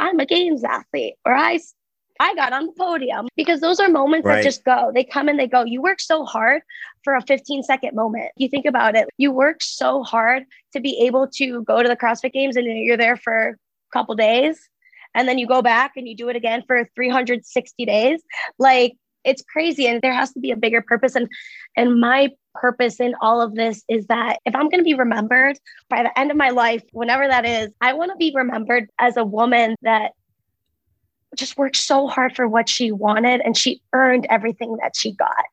I'm a games athlete or I I got on the podium because those are moments right. that just go. They come and they go. You work so hard for a 15 second moment. You think about it. You work so hard to be able to go to the CrossFit Games and you're there for a couple days and then you go back and you do it again for 360 days. Like it's crazy and there has to be a bigger purpose and and my purpose in all of this is that if I'm going to be remembered by the end of my life, whenever that is, I want to be remembered as a woman that just worked so hard for what she wanted and she earned everything that she got.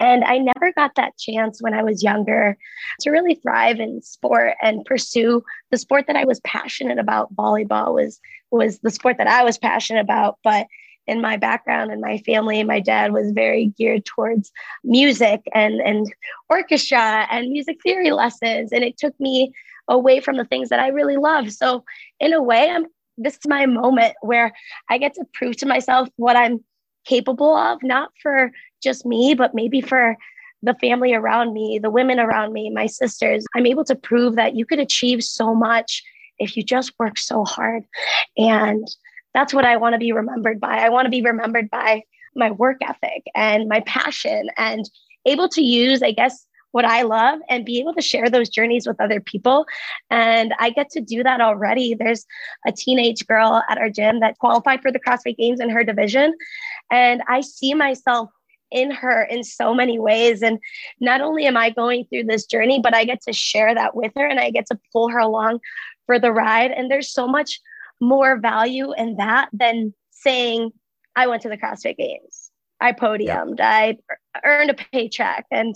And I never got that chance when I was younger to really thrive in sport and pursue the sport that I was passionate about. Volleyball was was the sport that I was passionate about, but in my background and my family, my dad was very geared towards music and and orchestra and music theory lessons and it took me away from the things that I really love. So in a way, I'm this is my moment where I get to prove to myself what I'm capable of, not for just me, but maybe for the family around me, the women around me, my sisters. I'm able to prove that you could achieve so much if you just work so hard. And that's what I want to be remembered by. I want to be remembered by my work ethic and my passion and able to use, I guess, what I love and be able to share those journeys with other people. And I get to do that already. There's a teenage girl at our gym that qualified for the CrossFit Games in her division. And I see myself in her in so many ways. And not only am I going through this journey, but I get to share that with her and I get to pull her along for the ride. And there's so much more value in that than saying, I went to the CrossFit Games. I podiumed, yeah. I earned a paycheck. And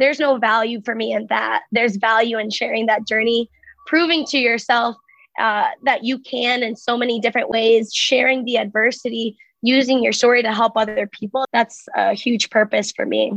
there's no value for me in that. There's value in sharing that journey, proving to yourself uh, that you can in so many different ways, sharing the adversity, using your story to help other people. That's a huge purpose for me.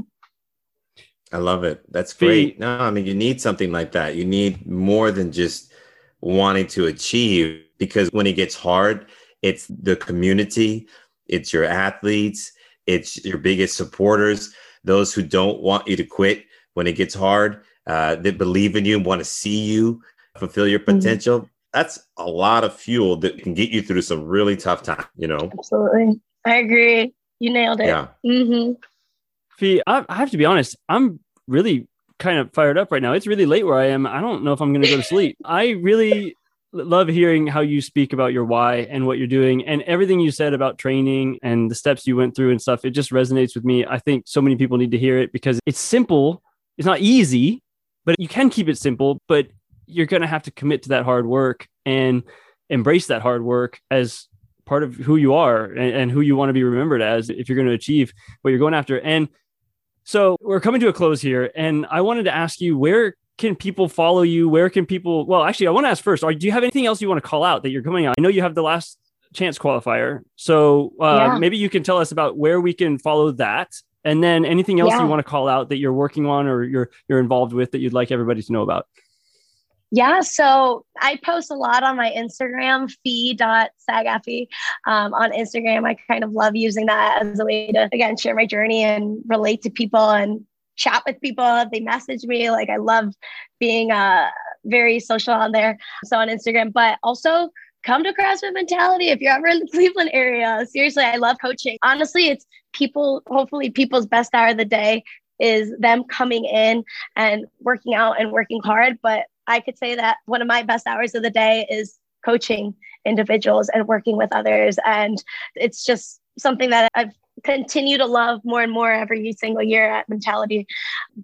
I love it. That's great. No, I mean, you need something like that. You need more than just wanting to achieve because when it gets hard, it's the community, it's your athletes, it's your biggest supporters, those who don't want you to quit, when it gets hard, uh, that believe in you and want to see you fulfill your mm-hmm. potential. Mm-hmm. That's a lot of fuel that can get you through some really tough time, you know? Absolutely. I agree. You nailed it. Yeah. Mm-hmm. Fee, I, I have to be honest, I'm really kind of fired up right now. It's really late where I am. I don't know if I'm going to go to sleep. I really love hearing how you speak about your why and what you're doing and everything you said about training and the steps you went through and stuff. It just resonates with me. I think so many people need to hear it because it's simple it's not easy, but you can keep it simple, but you're going to have to commit to that hard work and embrace that hard work as part of who you are and, and who you want to be remembered as if you're going to achieve what you're going after. And so we're coming to a close here. And I wanted to ask you, where can people follow you? Where can people, well, actually, I want to ask first, are, do you have anything else you want to call out that you're coming out? I know you have the last chance qualifier. So uh, yeah. maybe you can tell us about where we can follow that and then anything else yeah. you want to call out that you're working on or you're you're involved with that you'd like everybody to know about? Yeah, so I post a lot on my Instagram, fee.saghafi. Um, on Instagram, I kind of love using that as a way to, again, share my journey and relate to people and chat with people. They message me. Like, I love being uh, very social on there. So on Instagram, but also come to CrossFit Mentality if you're ever in the Cleveland area. Seriously, I love coaching. Honestly, it's people, hopefully, people's best hour of the day is them coming in and working out and working hard. But I could say that one of my best hours of the day is coaching individuals and working with others. And it's just something that I've continue to love more and more every single year at Mentality.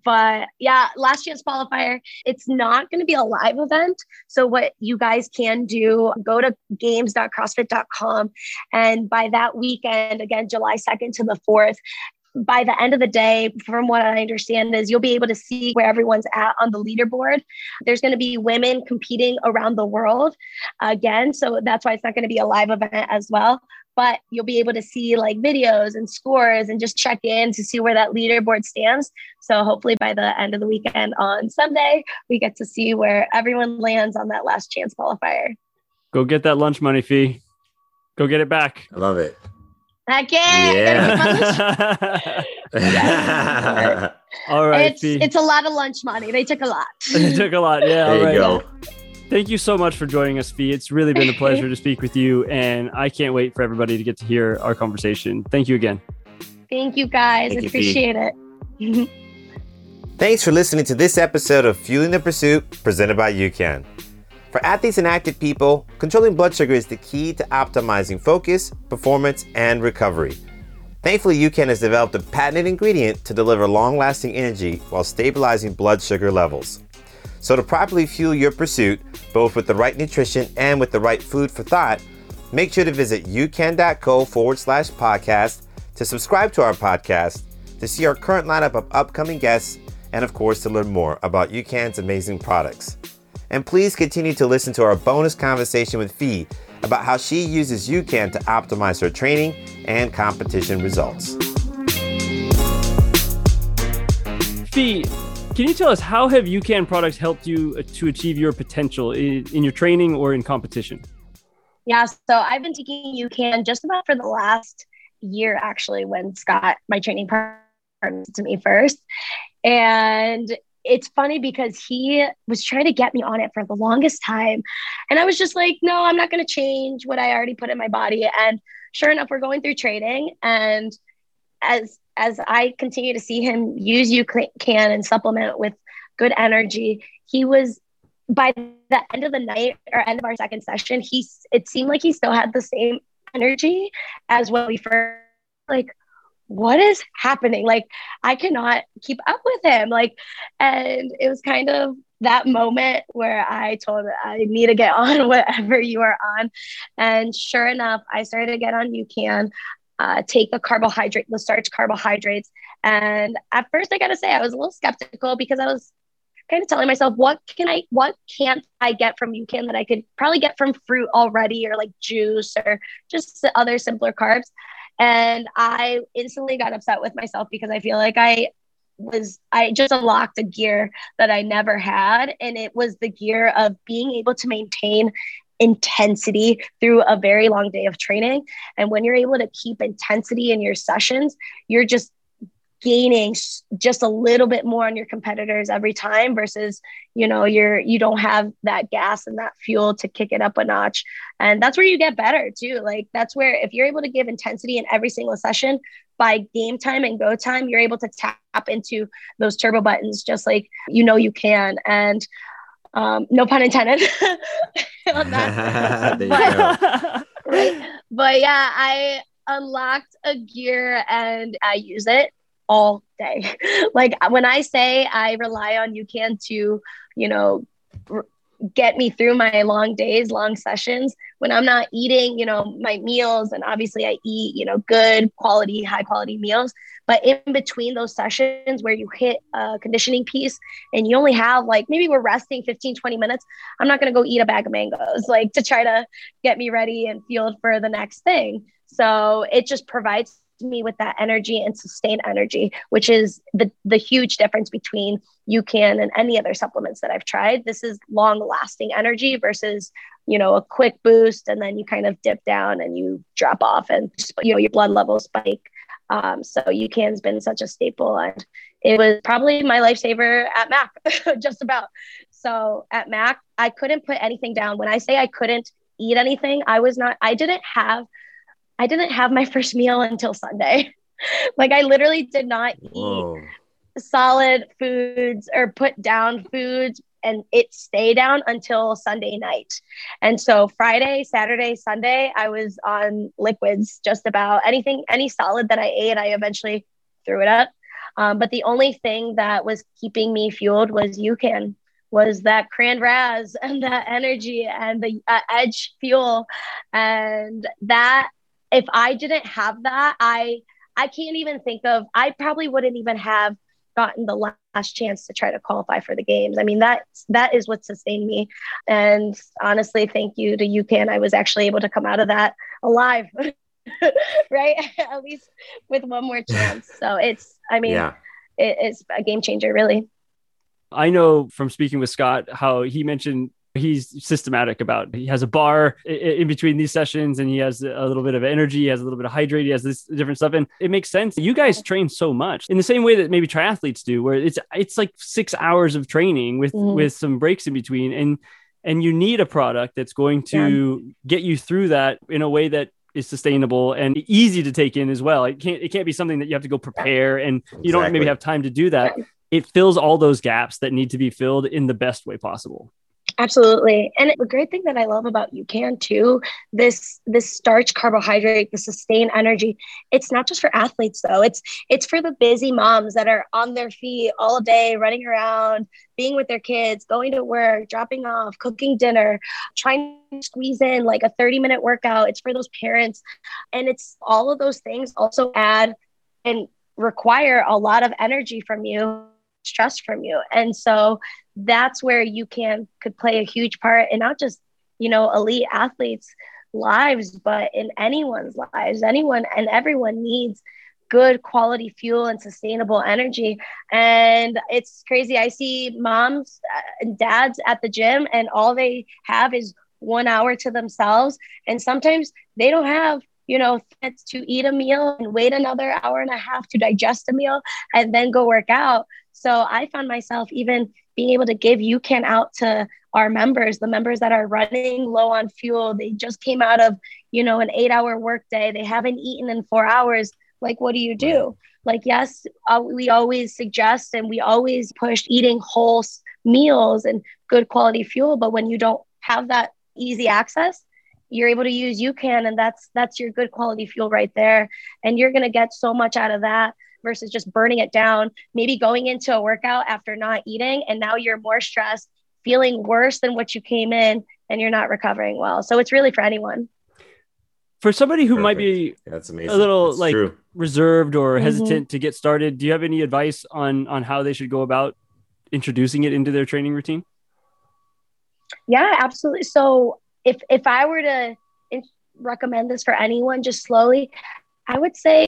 But yeah, last chance qualifier, it's not going to be a live event. So what you guys can do, go to games.crossfit.com and by that weekend, again, July 2nd to the 4th, by the end of the day, from what I understand, is you'll be able to see where everyone's at on the leaderboard. There's going to be women competing around the world again. So that's why it's not going to be a live event as well. But you'll be able to see like videos and scores and just check in to see where that leaderboard stands. So hopefully by the end of the weekend on Sunday, we get to see where everyone lands on that last chance qualifier. Go get that lunch money fee. Go get it back. I love it. Yeah. Yeah. All right. it's, it's a lot of lunch money. They took a lot. it took a lot. Yeah. there you right. go. Thank you so much for joining us, Fee. It's really been a pleasure to speak with you, and I can't wait for everybody to get to hear our conversation. Thank you again. Thank you guys. Thank you, Fee. Appreciate it. Thanks for listening to this episode of Fueling the Pursuit presented by UCAN. For athletes and active people, controlling blood sugar is the key to optimizing focus, performance, and recovery. Thankfully, UCAN has developed a patented ingredient to deliver long lasting energy while stabilizing blood sugar levels. So, to properly fuel your pursuit, both with the right nutrition and with the right food for thought, make sure to visit ucan.co forward slash podcast to subscribe to our podcast, to see our current lineup of upcoming guests, and of course, to learn more about UCAN's amazing products. And please continue to listen to our bonus conversation with Fee about how she uses UCAN to optimize her training and competition results. Fee, can you tell us how have UCAN products helped you uh, to achieve your potential in, in your training or in competition? Yeah, so I've been taking UCAN just about for the last year, actually, when Scott, my training partner, to me first. And it's funny because he was trying to get me on it for the longest time. And I was just like, no, I'm not going to change what I already put in my body. And sure enough, we're going through training. And as as I continue to see him use UCAN and supplement with good energy, he was by the end of the night or end of our second session, he it seemed like he still had the same energy as when we first like what is happening? Like i cannot keep up with him. Like and it was kind of that moment where i told i need to get on whatever you are on. And sure enough i started to get on UCAN uh, take the carbohydrate the starch carbohydrates. And at first i gotta say i was a little skeptical because i was kind of telling myself what can i what can't i get from UCAN that i could probably get from fruit already or like juice or just other simpler carbs? And I instantly got upset with myself because I feel like I was I just unlocked a gear that I never had. And it was the gear of being able to maintain intensity through a very long day of training. And when you're able to keep intensity in your sessions you're just gaining just a little bit more on your competitors every time versus you know you're you don't have that gas and that fuel to kick it up a notch. And that's where you get better too. Like that's where if you're able to give intensity in every single session by game time and go time you're able to tap into those turbo buttons just like you know you can. And um, no pun intended on that but, right? but yeah i unlocked a gear and i use it all day. like when I say I rely on UCAN to, you know, r- get me through my long days, long sessions, when I'm not eating, you know, my meals, and obviously I eat, you know, good quality, high quality meals. But in between those sessions where you hit a conditioning piece and you only have like maybe we're resting 15, 20 minutes, I'm not going to go eat a bag of mangoes like to try to get me ready and fueled for the next thing. So it just provides me with that energy and sustained energy, which is the the huge difference between UCAN and any other supplements that I've tried. This is long lasting energy versus you know a quick boost and then you kind of dip down and you drop off and you know your blood levels spike. Um, so UCAN's been such a staple and it was probably my lifesaver at MAC, just about. So at MAC, I couldn't put anything down. When I say I couldn't eat anything, I was not, I didn't have I didn't have my first meal until Sunday. like I literally did not Whoa. eat solid foods or put down foods and it stay down until Sunday night. And so Friday, Saturday, Sunday, I was on liquids, just about anything, any solid that I ate, I eventually threw it up. Um, but the only thing that was keeping me fueled was UCAN was that cran raz and that energy and the uh, edge fuel. And that, if I didn't have that, I, I can't even think of, I probably wouldn't even have gotten the last chance to try to qualify for the games. I mean, that that is what sustained me. And honestly, thank you to UCAN. I was actually able to come out of that alive. right? At least with one more chance. So it's, I mean, yeah. it, it's a game changer, really. I know from speaking with Scott how he mentioned he's systematic about he has a bar in between these sessions and he has a little bit of energy he has a little bit of hydrate he has this different stuff and it makes sense you guys train so much in the same way that maybe triathletes do where it's it's like six hours of training with mm-hmm. with some breaks in between and and you need a product that's going to yeah. get you through that in a way that is sustainable and easy to take in as well. It can't it can't be something that you have to go prepare and you don't maybe have time to do that. It fills all those gaps that need to be filled in the best way possible. Absolutely. And the great thing that I love about UCAN too, this this starch carbohydrate, the sustained energy, it's not just for athletes though. It's it's for the busy moms that are on their feet all day, running around, being with their kids, going to work, dropping off, cooking dinner, trying to squeeze in like a 30 minute workout. It's for those parents. And it's all of those things also add and require a lot of energy from you stress from you. And so that's where UCAN could play a huge part in not just, you know, elite athletes' lives, but in anyone's lives. Anyone and everyone needs good quality fuel and sustainable energy. And it's crazy. I see moms uh, and dads at the gym, and all they have is one hour to themselves. And sometimes they don't have you know, to eat a meal and wait another hour and a half to digest a meal and then go work out. So I found myself even being able to give UCAN out to our members, the members that are running low on fuel. They just came out of, you know, an eight hour workday. They haven't eaten in four hours. Like, what do you do? Like, yes, uh, we always suggest and we always push eating whole meals and good quality fuel. But when you don't have that easy access, you're able to use UCAN and that's that's your good quality fuel right there. And you're gonna get so much out of that versus just burning it down, maybe going into a workout after not eating, and now you're more stressed, feeling worse than what you came in, and you're not recovering well. So it's really for anyone. For somebody who Perfect. might be that's amazing. a little that's like true. reserved or mm-hmm. hesitant to get started, do you have any advice on on how they should go about introducing it into their training routine? Yeah, absolutely. So if if I were to in- recommend this for anyone, just slowly, I would say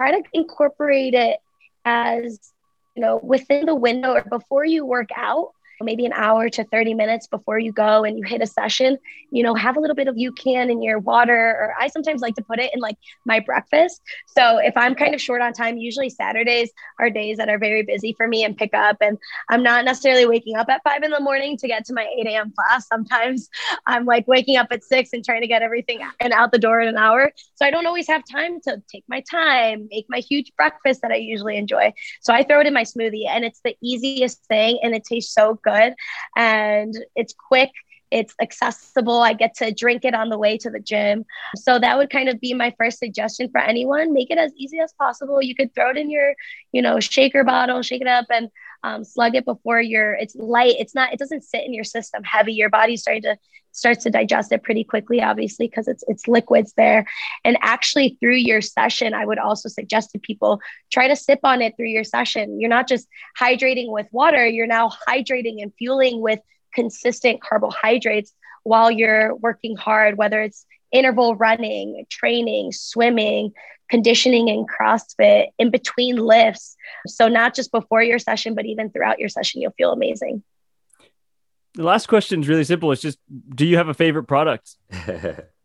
try to incorporate it as you know within the window or before you work out maybe an hour to 30 minutes before you go and you hit a session, you know, have a little bit of UCAN in your water. Or I sometimes like to put it in like my breakfast. So if I'm kind of short on time, usually Saturdays are days that are very busy for me and pick up. And I'm not necessarily waking up at five in the morning to get to my 8 a.m. class. Sometimes I'm like waking up at six and trying to get everything and out the door in an hour. So I don't always have time to take my time, make my huge breakfast that I usually enjoy. So I throw it in my smoothie and it's the easiest thing and it tastes so good good. And it's quick it's accessible. I get to drink it on the way to the gym. So that would kind of be my first suggestion for anyone. Make it as easy as possible. You could throw it in your, you know, shaker bottle, shake it up and um, slug it before you're, it's light. It's not, it doesn't sit in your system heavy. Your body's starting to, starts to digest it pretty quickly, obviously, because it's, it's liquids there. And actually through your session, I would also suggest to people, try to sip on it through your session. You're not just hydrating with water, you're now hydrating and fueling with consistent carbohydrates while you're working hard, whether it's interval running, training, swimming, conditioning and CrossFit, in between lifts. So, not just before your session, but even throughout your session, you'll feel amazing. The last question is really simple. It's just do you have a favorite product?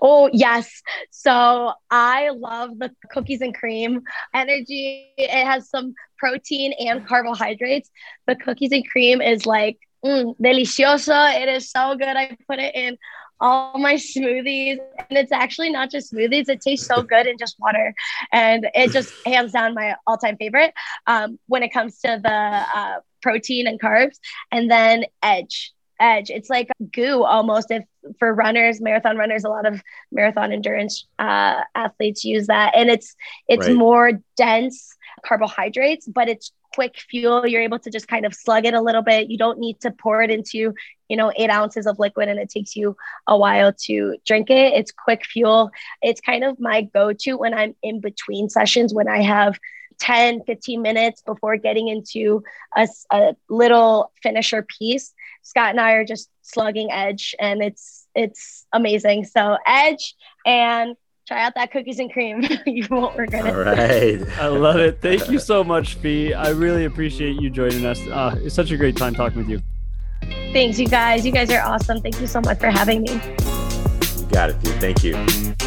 Oh, yes. So I love the cookies and cream energy. It has some protein and carbohydrates. The cookies and cream is like mm, delicioso. It is so good. I put it in all my smoothies. And it's actually not just smoothies, it tastes so good in just water. And it just hands down my all time favorite um, when it comes to the uh, protein and carbs. And then Edge. Edge. It's like goo almost. If for runners, marathon runners, a lot of marathon endurance uh, athletes use that, and it's it's right. more dense carbohydrates, but it's quick fuel. You're able to just kind of slug it a little bit. You don't need to pour it into, you know, eight ounces of liquid and it takes you a while to drink it. It's quick fuel. It's kind of my go to when I'm in between sessions when I have 10, 15 minutes before getting into a, a little finisher piece. Scott and I are just slugging edge and it's it's amazing. So edge and try out that cookies and cream. you won't regret it. All right. I love it. Thank you so much, Fee. I really appreciate you joining us. Uh, it's such a great time talking with you. Thanks, you guys. You guys are awesome. Thank you so much for having me. You got it, Fee. Thank you.